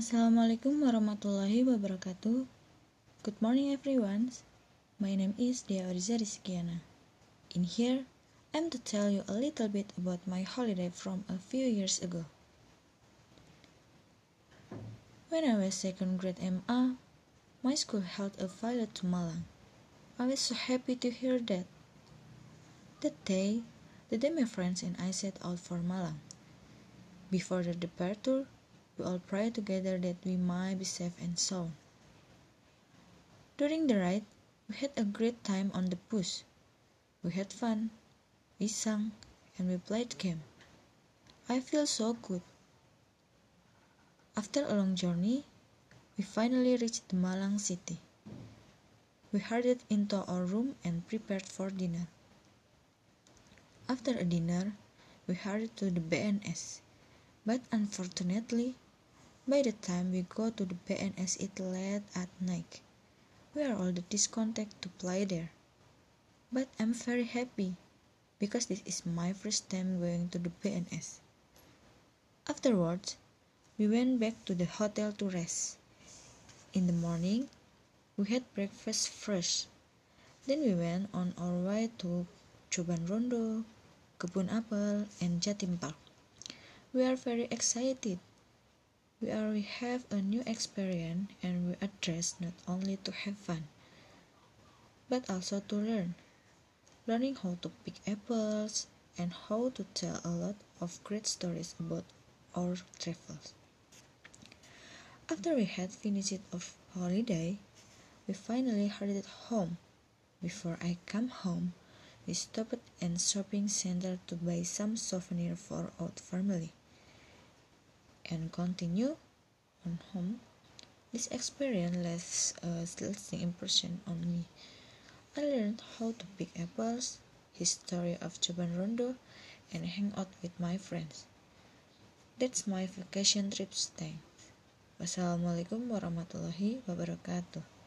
Assalamualaikum warahmatullahi wabarakatuh. Good morning everyone. My name is Dia Oriza Rizkiana. In here, I'm to tell you a little bit about my holiday from a few years ago. When I was second grade MA, my school held a flight to Malang. I was so happy to hear that. That day, the day my friends and I set out for Malang. Before the departure, we all prayed together that we might be safe and sound. During the ride, we had a great time on the bus. We had fun, we sang, and we played game. I feel so good. After a long journey, we finally reached the Malang city. We hurried into our room and prepared for dinner. After a dinner, we hurried to the BNS. But unfortunately, by the time we go to the BNS it late at night. We are all discounted to play there. But I'm very happy because this is my first time going to the BNS. Afterwards, we went back to the hotel to rest. In the morning, we had breakfast first. Then we went on our way to Coban Rondo, Kebun Apel, and Jatim Park. We are very excited. We are we have a new experience and we are dressed not only to have fun, but also to learn. Learning how to pick apples and how to tell a lot of great stories about our travels. After we had finished our holiday, we finally headed home. Before I come home, we stopped at shopping center to buy some souvenir for our family and continue on home. This experience left a lasting impression on me. I learned how to pick apples, history of Coban Rondo, and hang out with my friends. That's my vacation trip stay. Wassalamualaikum warahmatullahi wabarakatuh.